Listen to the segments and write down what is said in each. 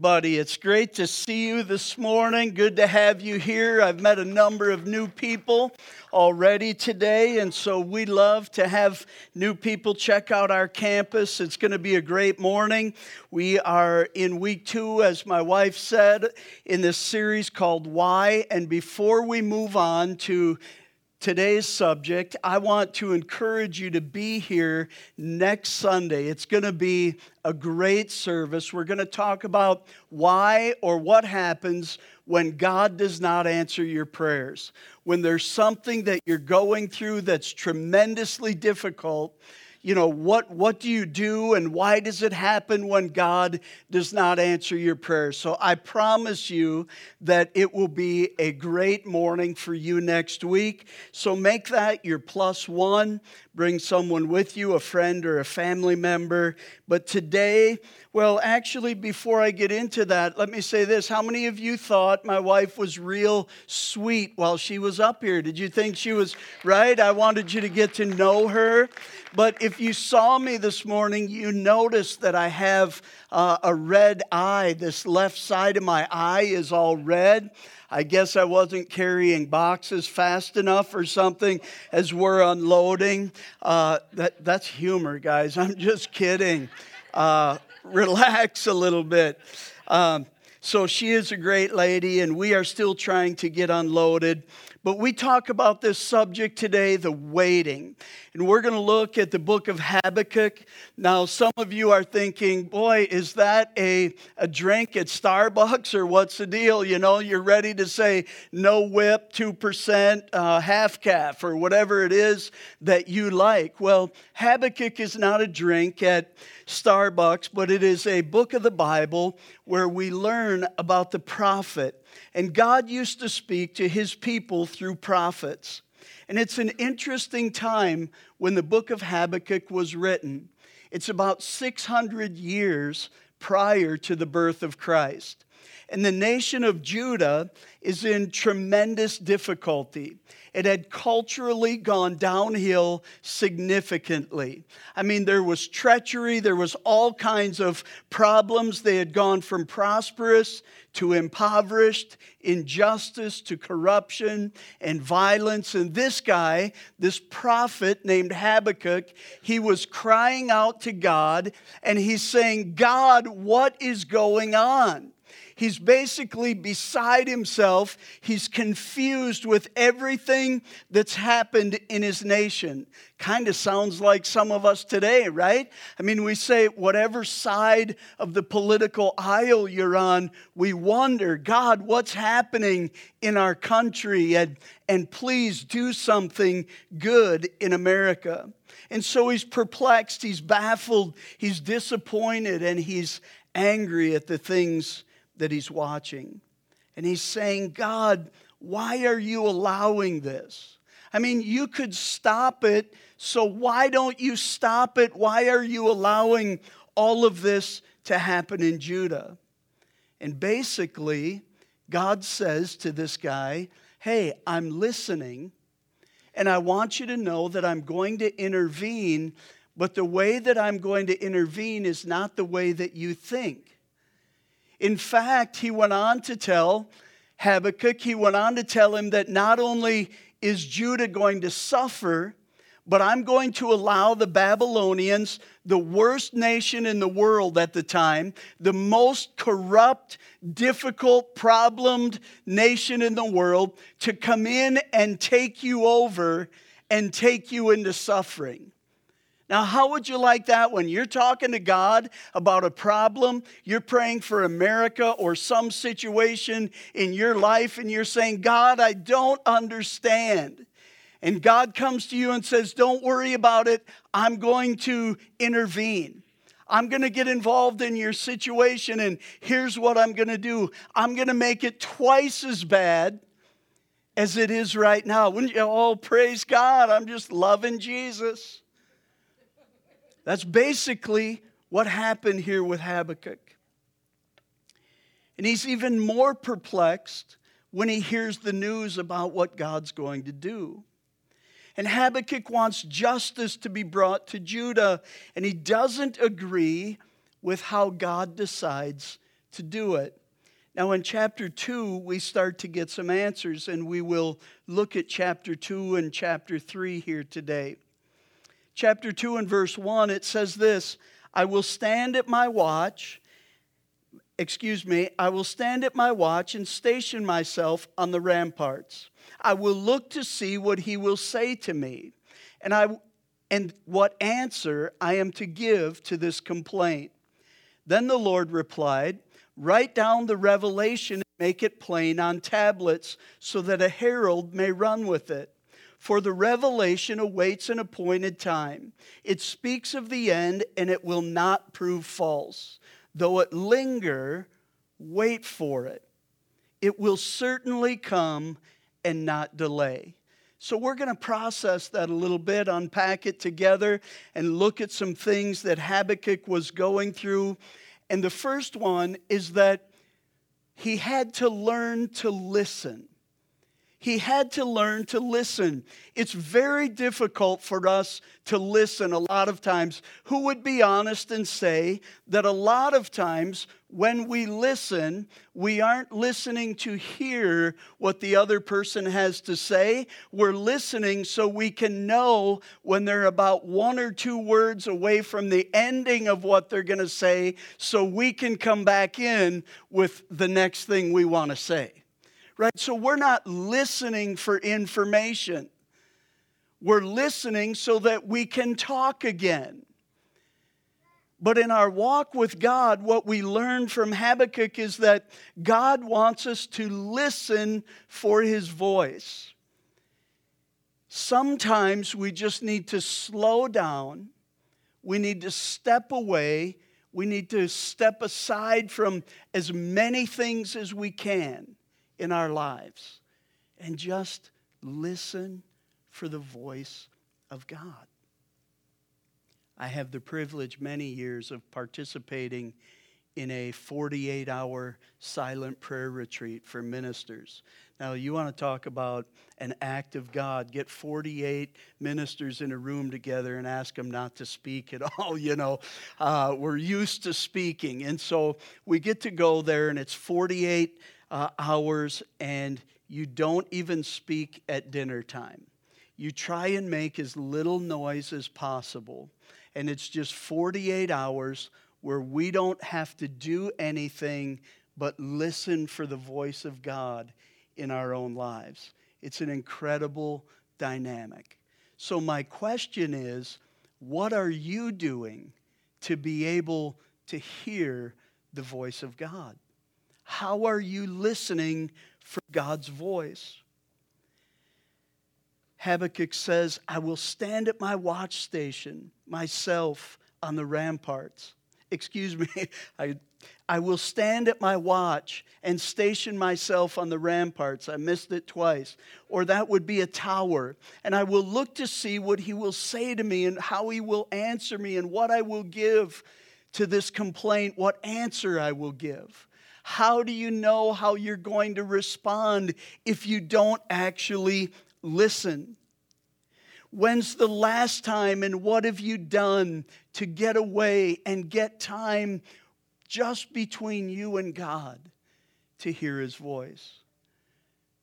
Buddy, it's great to see you this morning. Good to have you here. I've met a number of new people already today, and so we love to have new people check out our campus. It's going to be a great morning. We are in week two, as my wife said, in this series called Why. And before we move on to today's subject, I want to encourage you to be here next Sunday. It's going to be a great service. We're going to talk about why or what happens when God does not answer your prayers. When there's something that you're going through that's tremendously difficult, you know, what, what do you do and why does it happen when God does not answer your prayers? So I promise you that it will be a great morning for you next week. So make that your plus one. Bring someone with you, a friend or a family member. But today, well, actually, before I get into that, let me say this. How many of you thought my wife was real sweet while she was up here? Did you think she was right? I wanted you to get to know her. But if you saw me this morning, you noticed that I have uh, a red eye. This left side of my eye is all red. I guess I wasn't carrying boxes fast enough or something as we're unloading. Uh, that, that's humor, guys. I'm just kidding. Uh, relax a little bit. Um, so she is a great lady, and we are still trying to get unloaded. But we talk about this subject today, the waiting. And we're going to look at the book of Habakkuk. Now, some of you are thinking, boy, is that a, a drink at Starbucks or what's the deal? You know, you're ready to say no whip, 2%, uh, half caf, or whatever it is that you like. Well, Habakkuk is not a drink at Starbucks, but it is a book of the Bible where we learn about the prophet. And God used to speak to his people through prophets. And it's an interesting time when the book of Habakkuk was written. It's about 600 years prior to the birth of Christ. And the nation of Judah is in tremendous difficulty. It had culturally gone downhill significantly. I mean, there was treachery, there was all kinds of problems. They had gone from prosperous to impoverished, injustice to corruption and violence. And this guy, this prophet named Habakkuk, he was crying out to God and he's saying, God, what is going on? He's basically beside himself. He's confused with everything that's happened in his nation. Kind of sounds like some of us today, right? I mean, we say, whatever side of the political aisle you're on, we wonder, God, what's happening in our country? And, and please do something good in America. And so he's perplexed, he's baffled, he's disappointed, and he's angry at the things that he's watching. And he's saying, God, why are you allowing this? I mean, you could stop it, so why don't you stop it? Why are you allowing all of this to happen in Judah? And basically, God says to this guy, Hey, I'm listening, and I want you to know that I'm going to intervene, but the way that I'm going to intervene is not the way that you think. In fact, he went on to tell Habakkuk, he went on to tell him that not only is Judah going to suffer, but I'm going to allow the Babylonians, the worst nation in the world at the time, the most corrupt, difficult, problemed nation in the world, to come in and take you over and take you into suffering. Now, how would you like that when you're talking to God about a problem, you're praying for America or some situation in your life, and you're saying, God, I don't understand. And God comes to you and says, Don't worry about it, I'm going to intervene. I'm going to get involved in your situation, and here's what I'm going to do I'm going to make it twice as bad as it is right now. Wouldn't you all praise God? I'm just loving Jesus. That's basically what happened here with Habakkuk. And he's even more perplexed when he hears the news about what God's going to do. And Habakkuk wants justice to be brought to Judah, and he doesn't agree with how God decides to do it. Now, in chapter 2, we start to get some answers, and we will look at chapter 2 and chapter 3 here today. Chapter 2 and verse 1, it says this I will stand at my watch, excuse me, I will stand at my watch and station myself on the ramparts. I will look to see what he will say to me, and, I, and what answer I am to give to this complaint. Then the Lord replied, Write down the revelation and make it plain on tablets so that a herald may run with it. For the revelation awaits an appointed time. It speaks of the end and it will not prove false. Though it linger, wait for it. It will certainly come and not delay. So, we're going to process that a little bit, unpack it together, and look at some things that Habakkuk was going through. And the first one is that he had to learn to listen. He had to learn to listen. It's very difficult for us to listen a lot of times. Who would be honest and say that a lot of times when we listen, we aren't listening to hear what the other person has to say. We're listening so we can know when they're about one or two words away from the ending of what they're going to say, so we can come back in with the next thing we want to say right? So we're not listening for information. We're listening so that we can talk again. But in our walk with God, what we learn from Habakkuk is that God wants us to listen for his voice. Sometimes we just need to slow down, we need to step away, we need to step aside from as many things as we can in our lives and just listen for the voice of God. I have the privilege many years of participating in a 48 hour silent prayer retreat for ministers. Now, you want to talk about an act of God. Get 48 ministers in a room together and ask them not to speak at all. You know, uh, we're used to speaking. And so we get to go there, and it's 48 uh, hours and you don't even speak at dinner time. You try and make as little noise as possible. And it's just 48 hours where we don't have to do anything but listen for the voice of God in our own lives. It's an incredible dynamic. So, my question is what are you doing to be able to hear the voice of God? How are you listening for God's voice? Habakkuk says, I will stand at my watch station myself on the ramparts. Excuse me, I, I will stand at my watch and station myself on the ramparts. I missed it twice. Or that would be a tower. And I will look to see what he will say to me and how he will answer me and what I will give to this complaint, what answer I will give. How do you know how you're going to respond if you don't actually listen? When's the last time and what have you done to get away and get time just between you and God to hear His voice?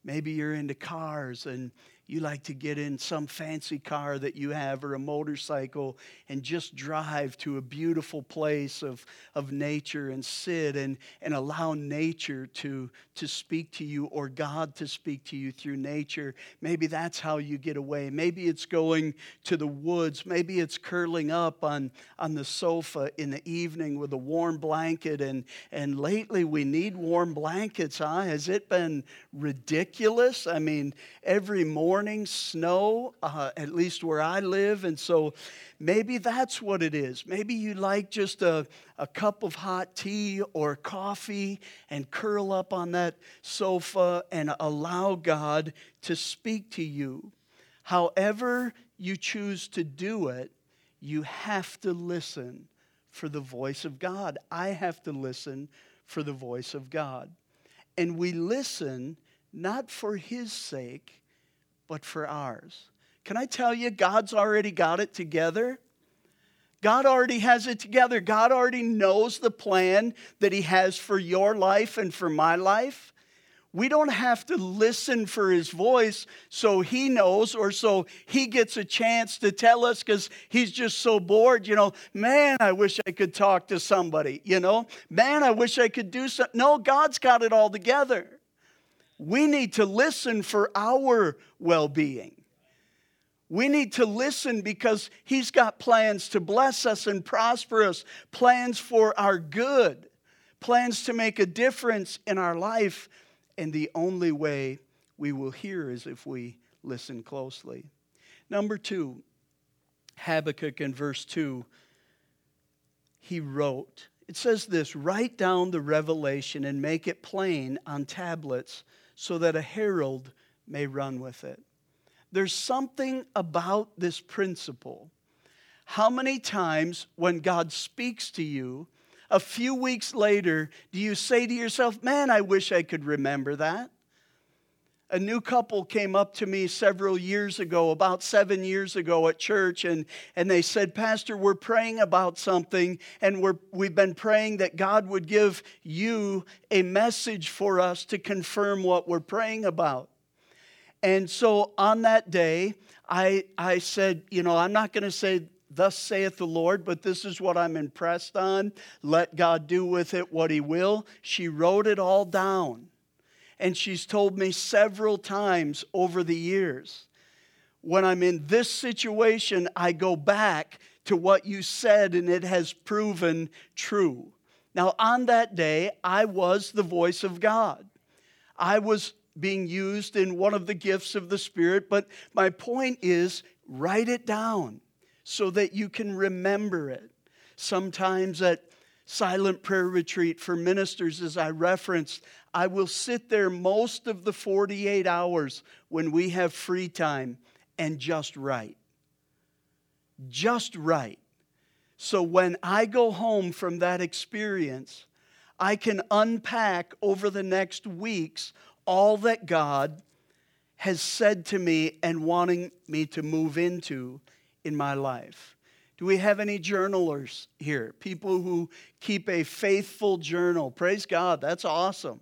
Maybe you're into cars and you like to get in some fancy car that you have or a motorcycle and just drive to a beautiful place of, of nature and sit and, and allow nature to, to speak to you or God to speak to you through nature. Maybe that's how you get away. Maybe it's going to the woods. Maybe it's curling up on, on the sofa in the evening with a warm blanket. And, and lately we need warm blankets, huh? Has it been ridiculous? I mean, every morning morning snow, uh, at least where I live. And so maybe that's what it is. Maybe you like just a, a cup of hot tea or coffee and curl up on that sofa and allow God to speak to you. However, you choose to do it, you have to listen for the voice of God. I have to listen for the voice of God. And we listen not for His sake, but for ours. Can I tell you, God's already got it together? God already has it together. God already knows the plan that He has for your life and for my life. We don't have to listen for his voice so he knows or so he gets a chance to tell us because he's just so bored. You know, man, I wish I could talk to somebody. You know, man, I wish I could do something. No, God's got it all together. We need to listen for our well being. We need to listen because He's got plans to bless us and prosper us, plans for our good, plans to make a difference in our life and the only way we will hear is if we listen closely. Number two, Habakkuk in verse 2, he wrote, it says this write down the revelation and make it plain on tablets so that a herald may run with it. There's something about this principle. How many times when God speaks to you, a few weeks later, do you say to yourself, Man, I wish I could remember that? A new couple came up to me several years ago, about seven years ago at church, and, and they said, Pastor, we're praying about something, and we're, we've been praying that God would give you a message for us to confirm what we're praying about. And so on that day, I, I said, You know, I'm not going to say Thus saith the Lord, but this is what I'm impressed on. Let God do with it what He will. She wrote it all down. And she's told me several times over the years when I'm in this situation, I go back to what you said, and it has proven true. Now, on that day, I was the voice of God. I was being used in one of the gifts of the Spirit, but my point is write it down so that you can remember it. Sometimes at silent prayer retreat for ministers, as I referenced, I will sit there most of the 48 hours when we have free time and just write. Just write. So when I go home from that experience, I can unpack over the next weeks all that God has said to me and wanting me to move into in my life. Do we have any journalers here? People who keep a faithful journal. Praise God, that's awesome.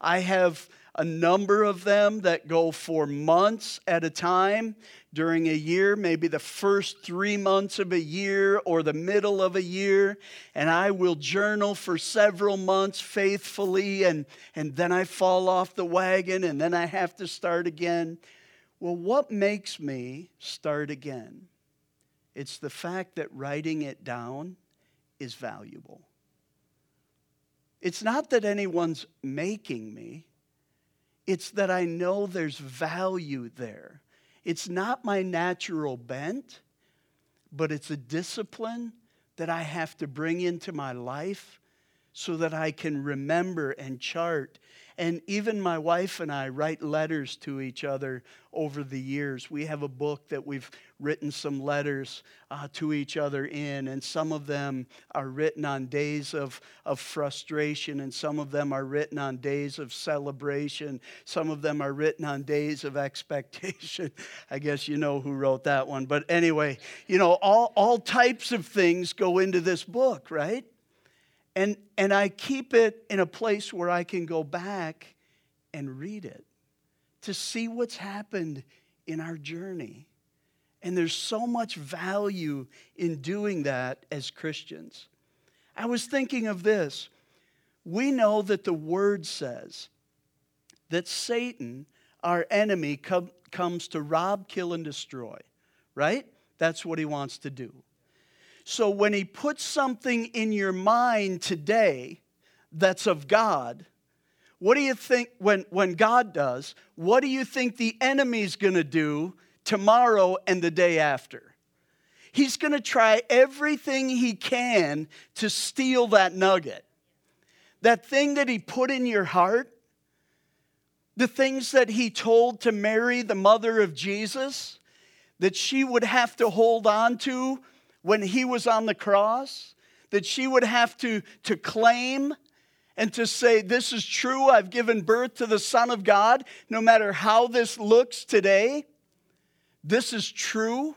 I have a number of them that go for months at a time during a year, maybe the first three months of a year or the middle of a year. And I will journal for several months faithfully, and, and then I fall off the wagon, and then I have to start again. Well, what makes me start again? It's the fact that writing it down is valuable. It's not that anyone's making me, it's that I know there's value there. It's not my natural bent, but it's a discipline that I have to bring into my life so that I can remember and chart and even my wife and I write letters to each other over the years. We have a book that we've written some letters uh, to each other in, and some of them are written on days of, of frustration, and some of them are written on days of celebration. Some of them are written on days of expectation. I guess you know who wrote that one. But anyway, you know, all, all types of things go into this book, right? And, and I keep it in a place where I can go back and read it to see what's happened in our journey. And there's so much value in doing that as Christians. I was thinking of this. We know that the word says that Satan, our enemy, com- comes to rob, kill, and destroy, right? That's what he wants to do. So when he puts something in your mind today that's of God, what do you think when, when God does? What do you think the enemy's gonna do tomorrow and the day after? He's gonna try everything he can to steal that nugget. That thing that he put in your heart, the things that he told to Mary, the mother of Jesus, that she would have to hold on to when he was on the cross, that she would have to, to claim and to say, This is true, I've given birth to the Son of God, no matter how this looks today, this is true.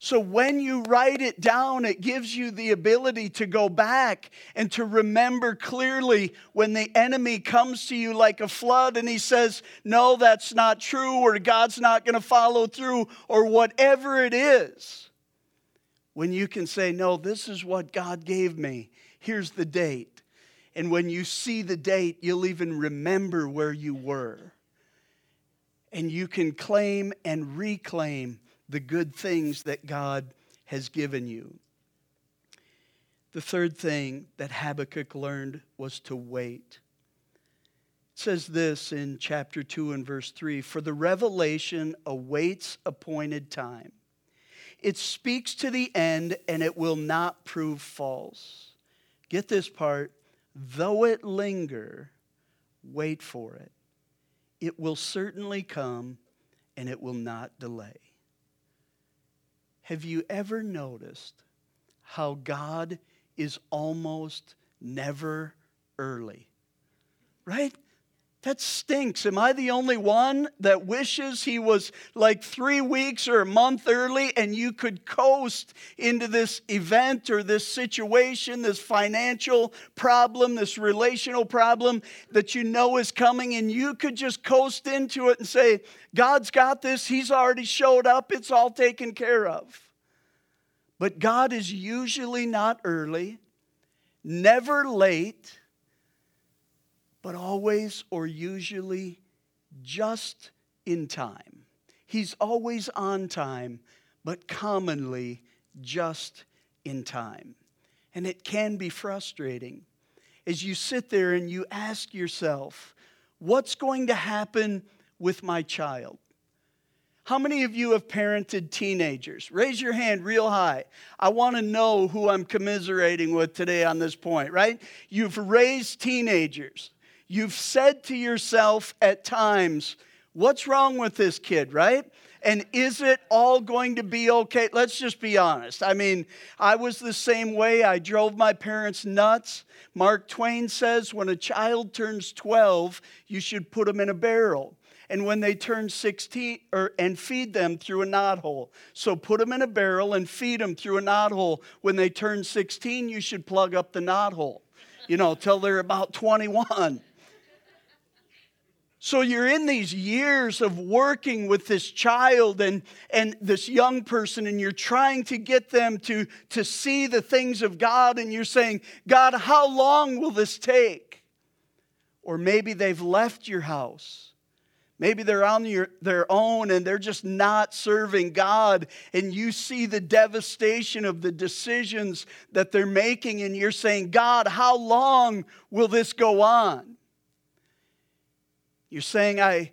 So when you write it down, it gives you the ability to go back and to remember clearly when the enemy comes to you like a flood and he says, No, that's not true, or God's not going to follow through, or whatever it is. When you can say, No, this is what God gave me. Here's the date. And when you see the date, you'll even remember where you were. And you can claim and reclaim the good things that God has given you. The third thing that Habakkuk learned was to wait. It says this in chapter 2 and verse 3 For the revelation awaits appointed time. It speaks to the end and it will not prove false. Get this part though it linger, wait for it. It will certainly come and it will not delay. Have you ever noticed how God is almost never early? Right? That stinks. Am I the only one that wishes he was like three weeks or a month early and you could coast into this event or this situation, this financial problem, this relational problem that you know is coming, and you could just coast into it and say, God's got this. He's already showed up. It's all taken care of. But God is usually not early, never late, but always or usually just in time. He's always on time, but commonly just in time. And it can be frustrating as you sit there and you ask yourself, what's going to happen with my child? How many of you have parented teenagers? Raise your hand real high. I want to know who I'm commiserating with today on this point, right? You've raised teenagers. You've said to yourself at times, What's wrong with this kid, right? And is it all going to be okay? Let's just be honest. I mean, I was the same way. I drove my parents nuts. Mark Twain says when a child turns 12, you should put them in a barrel and when they turn 16 or and feed them through a knothole. So put them in a barrel and feed them through a knothole. When they turn 16, you should plug up the knothole. You know, till they're about 21. So you're in these years of working with this child and, and this young person, and you're trying to get them to, to see the things of God, and you're saying, God, how long will this take? Or maybe they've left your house Maybe they're on your, their own and they're just not serving God, and you see the devastation of the decisions that they're making, and you're saying, God, how long will this go on? You're saying, I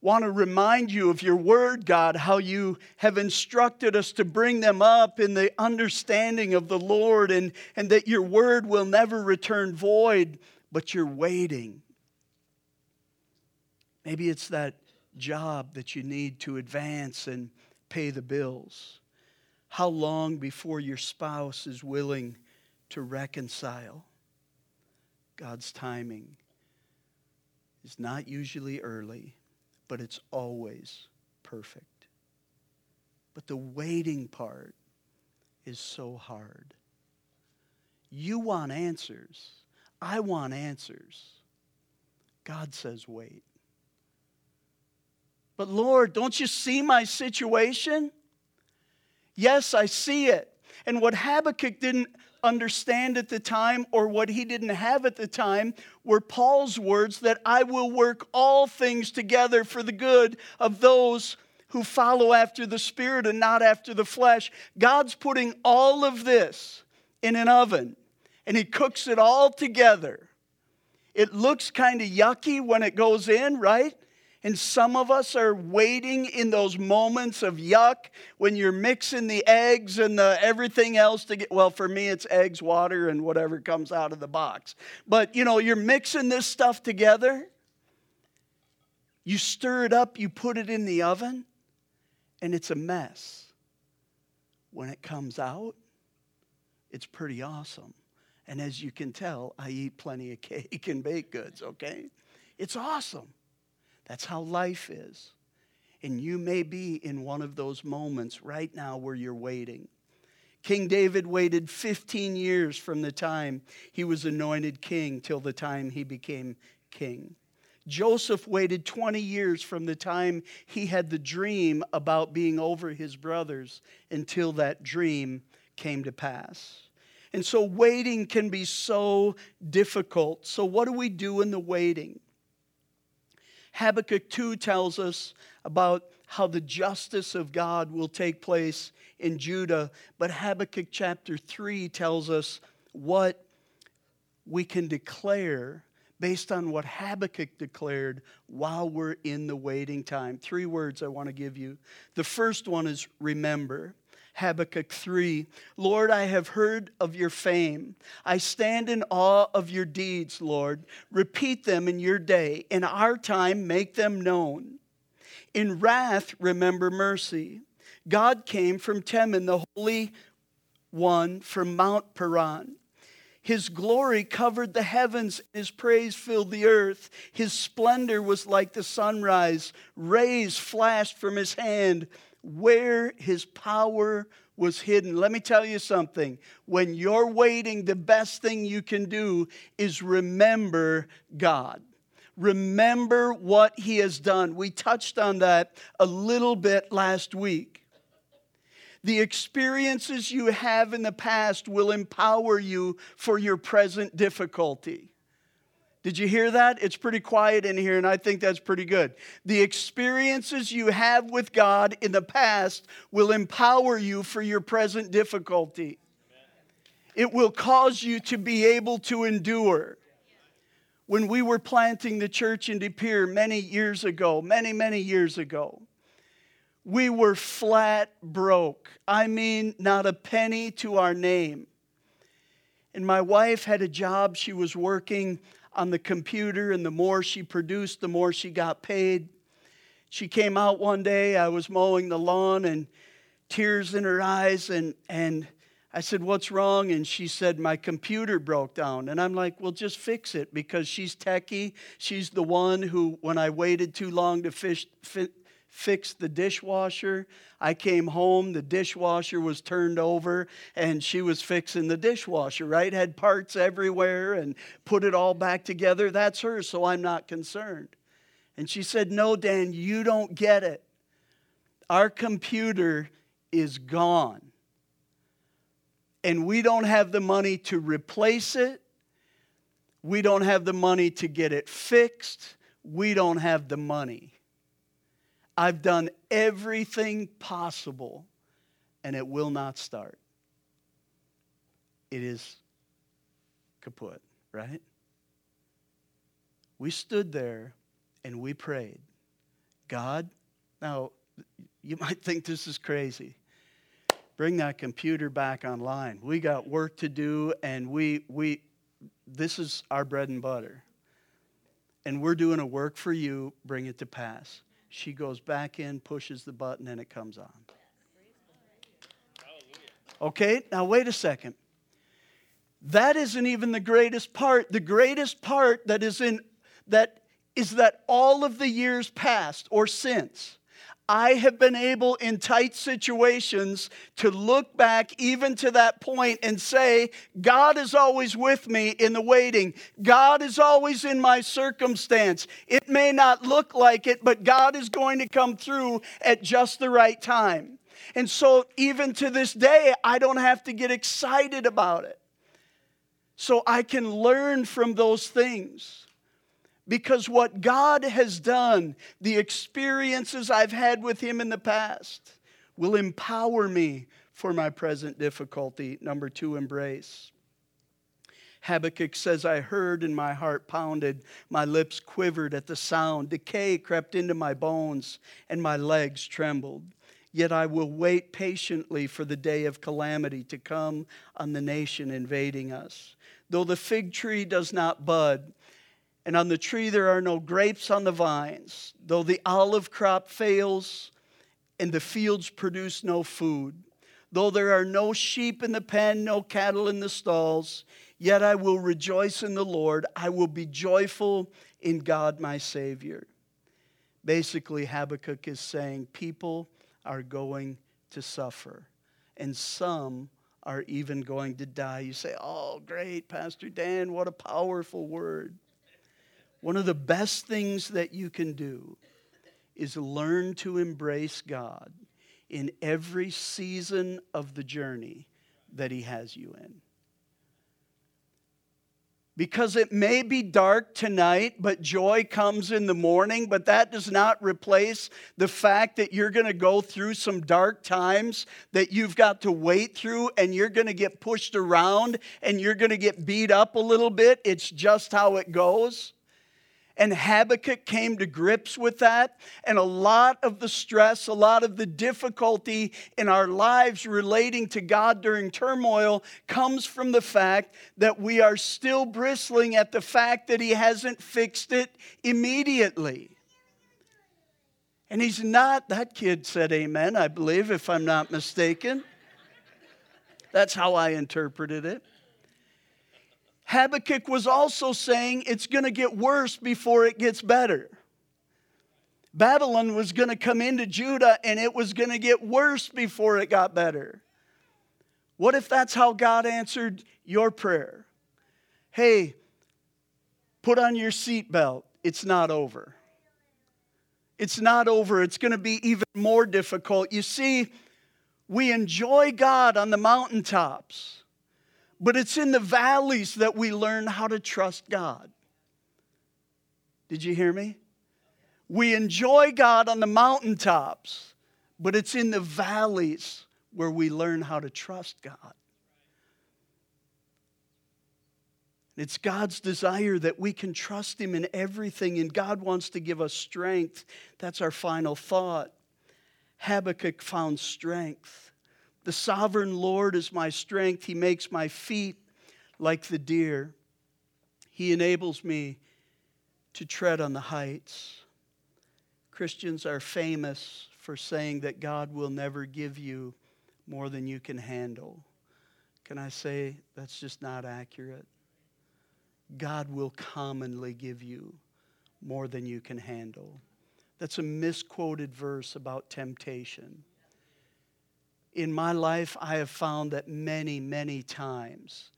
want to remind you of your word, God, how you have instructed us to bring them up in the understanding of the Lord, and, and that your word will never return void, but you're waiting Maybe it's that job that you need to advance and pay the bills. How long before your spouse is willing to reconcile? God's timing is not usually early, but it's always perfect. But the waiting part is so hard. You want answers. I want answers. God says, wait. But Lord, don't you see my situation? Yes, I see it. And what Habakkuk didn't understand at the time or what he didn't have at the time were Paul's words that I will work all things together for the good of those who follow after the Spirit and not after the flesh. God's putting all of this in an oven and he cooks it all together. It looks kind of yucky when it goes in, right? And some of us are waiting in those moments of yuck when you're mixing the eggs and the everything else to get, well, for me, it's eggs, water, and whatever comes out of the box. But, you know, you're mixing this stuff together. You stir it up, you put it in the oven, and it's a mess. When it comes out, it's pretty awesome. And as you can tell, I eat plenty of cake and baked goods, okay? It's awesome. That's how life is. And you may be in one of those moments right now where you're waiting. King David waited 15 years from the time he was anointed king till the time he became king. Joseph waited 20 years from the time he had the dream about being over his brothers until that dream came to pass. And so waiting can be so difficult. So, what do we do in the waiting? Habakkuk 2 tells us about how the justice of God will take place in Judah, but Habakkuk chapter 3 tells us what we can declare based on what Habakkuk declared while we're in the waiting time. Three words I want to give you. The first one is remember. Habakkuk 3 Lord, I have heard of your fame. I stand in awe of your deeds, Lord. Repeat them in your day. In our time, make them known. In wrath, remember mercy. God came from Teman, the Holy One from Mount Paran. His glory covered the heavens, his praise filled the earth. His splendor was like the sunrise. Rays flashed from his hand where his power was hidden. Let me tell you something. When you're waiting, the best thing you can do is remember God. Remember what he has done. We touched on that a little bit last week. The experiences you have in the past will empower you for your present difficulty. Did you hear that? It's pretty quiet in here, and I think that's pretty good. The experiences you have with God in the past will empower you for your present difficulty. It will cause you to be able to endure. When we were planting the church in De Pere many years ago, many, many years ago, we were flat broke. I mean, not a penny to our name. And my wife had a job. She was working on the computer, and the more she produced, the more she got paid. She came out one day, I was mowing the lawn, and tears in her eyes, and, and I said, What's wrong? And she said, My computer broke down. And I'm like, Well, just fix it because she's techie. She's the one who, when I waited too long to fish, fi- fixed the dishwasher. I came home, the dishwasher was turned over, and she was fixing the dishwasher, right? Had parts everywhere and put it all back together. That's her, so I'm not concerned. And she said, No, Dan, you don't get it. Our computer is gone. And we don't have the money to replace it. We don't have the money to get it fixed. We don't have the money. I've done everything possible and it will not start. It is kaput, right? We stood there and we prayed. God, now you might think this is crazy. Bring that computer back online. We got work to do and we we this is our bread and butter. And we're doing a work for you, bring it to pass. She goes back in, pushes the button, and it comes on. Okay, now wait a second. That isn't even the greatest part. The greatest part that is in that is that all of the years past or since I have been able in tight situations to look back even to that point and say, God is always with me in the waiting. God is always in my circumstance. It may not look like it, but God is going to come through at just the right time. And so, even to this day, I don't have to get excited about it. So I can learn from those things. Because what God has done, the experiences I've had with Him in the past, will empower me for my present difficulty. Number two, embrace. Habakkuk says, I heard and my heart pounded, my lips quivered at the sound. Decay crept into my bones, and my legs trembled. Yet I will wait patiently for the day of calamity to come on the nation invading us. Though the fig tree does not bud, and on the tree there are no grapes on the vines, though the olive crop fails and the fields produce no food. Though there are no sheep in the pen, no cattle in the stalls, yet I will rejoice in the Lord. I will be joyful in God my Savior. Basically, Habakkuk is saying people are going to suffer, and some are even going to die. You say, Oh, great, Pastor Dan, what a powerful word. One of the best things that you can do is learn to embrace God in every season of the journey that He has you in. Because it may be dark tonight, but joy comes in the morning. But that does not replace the fact that you're going to go through some dark times that you've got to wait through and you're going to get pushed around and you're going to get beat up a little bit. It's just how it goes. And Habakkuk came to grips with that. And a lot of the stress, a lot of the difficulty in our lives relating to God during turmoil comes from the fact that we are still bristling at the fact that He hasn't fixed it immediately. And He's not, that kid said amen, I believe, if I'm not mistaken. That's how I interpreted it. Habakkuk was also saying it's going to get worse before it gets better. Babylon was going to come into Judah and it was going to get worse before it got better. What if that's how God answered your prayer? Hey, put on your seatbelt. It's not over. It's not over. It's going to be even more difficult. You see, we enjoy God on the mountaintops. But it's in the valleys that we learn how to trust God. Did you hear me? We enjoy God on the mountaintops, but it's in the valleys where we learn how to trust God. It's God's desire that we can trust Him in everything, and God wants to give us strength. That's our final thought. Habakkuk found strength. The sovereign Lord is my strength. He makes my feet like the deer. He enables me to tread on the heights. Christians are famous for saying that God will never give you more than you can handle. Can I say that's just not accurate? God will commonly give you more than you can handle. That's a misquoted verse about temptation in my life, I have found that many, many times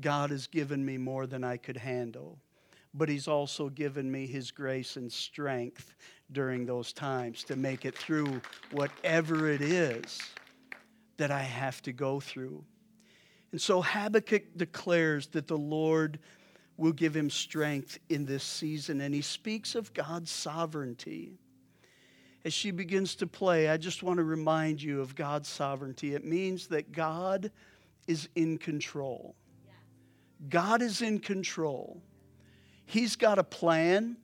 God has given me more than I could handle. But He's also given me His grace and strength during those times to make it through whatever it is that I have to go through. And so Habakkuk declares that the Lord will give him strength in this season, and he speaks of God's sovereignty as she begins to play, I just want to remind you of God's sovereignty. It means that God is in control. God is in control. He's got a plan.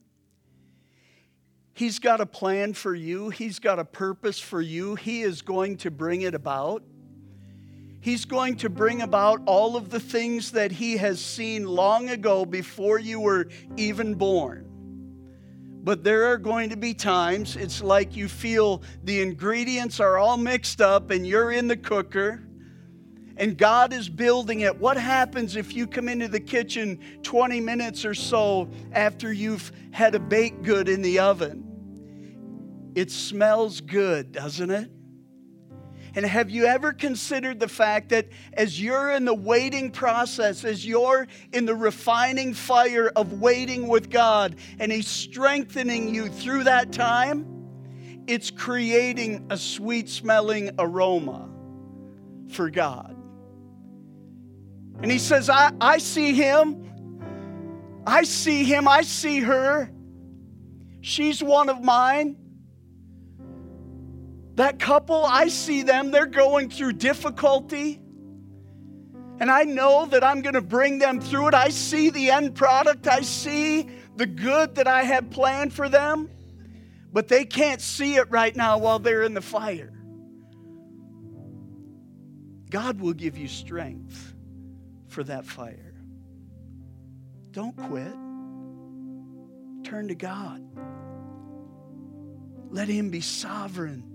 He's got a plan for you. He's got a purpose for you. He is going to bring it about. He's going to bring about all of the things that He has seen long ago before you were even born. But there are going to be times it's like you feel the ingredients are all mixed up and you're in the cooker and God is building it. What happens if you come into the kitchen 20 minutes or so after you've had a baked good in the oven? It smells good, doesn't it? And have you ever considered the fact that as you're in the waiting process, as you're in the refining fire of waiting with God, and He's strengthening you through that time, it's creating a sweet smelling aroma for God. And He says, I, I see Him. I see Him. I see her. She's one of mine. That couple, I see them, they're going through difficulty. And I know that I'm going to bring them through it. I see the end product, I see the good that I have planned for them, but they can't see it right now while they're in the fire. God will give you strength for that fire. Don't quit. Turn to God. Let Him be sovereign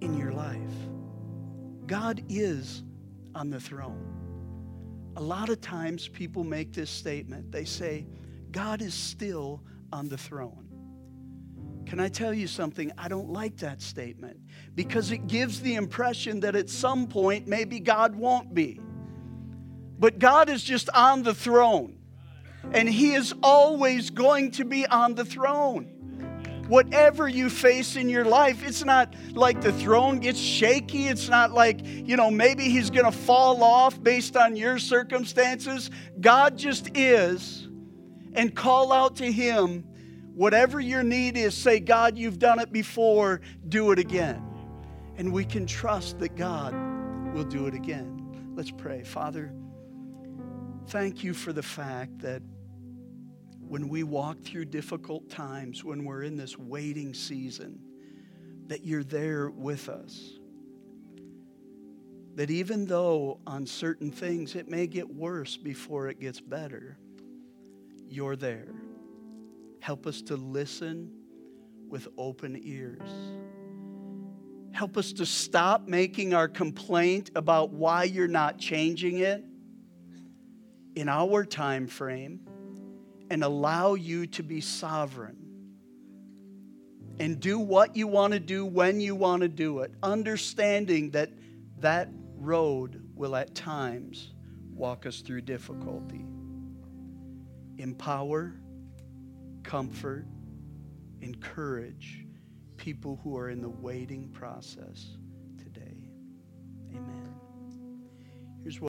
in your life. God is on the throne. A lot of times people make this statement. They say, God is still on the throne. Can I tell you something? I don't like that statement because it gives the impression that at some point maybe God won't be. But God is just on the throne, and He is always going to be on the throne. Whatever you face in your life, it's not like the throne gets shaky. It's not like, you know, maybe He's going to fall off based on your circumstances. God just is, and call out to Him Whatever your need is, say, God, you've done it before, do it again. And we can trust that God will do it again. Let's pray. Father, thank you for the fact that when we walk through difficult times, when we're in this waiting season, that you're there with us. That even though on certain things it may get worse before it gets better, you're there. Help us to listen with open ears. Help us to stop making our complaint about why you're not changing it in our time frame and allow you to be sovereign and do what you want to do when you want to do it, understanding that that road will at times walk us through difficulty. Empower comfort, encourage people who are in the waiting process today. Amen. Here's what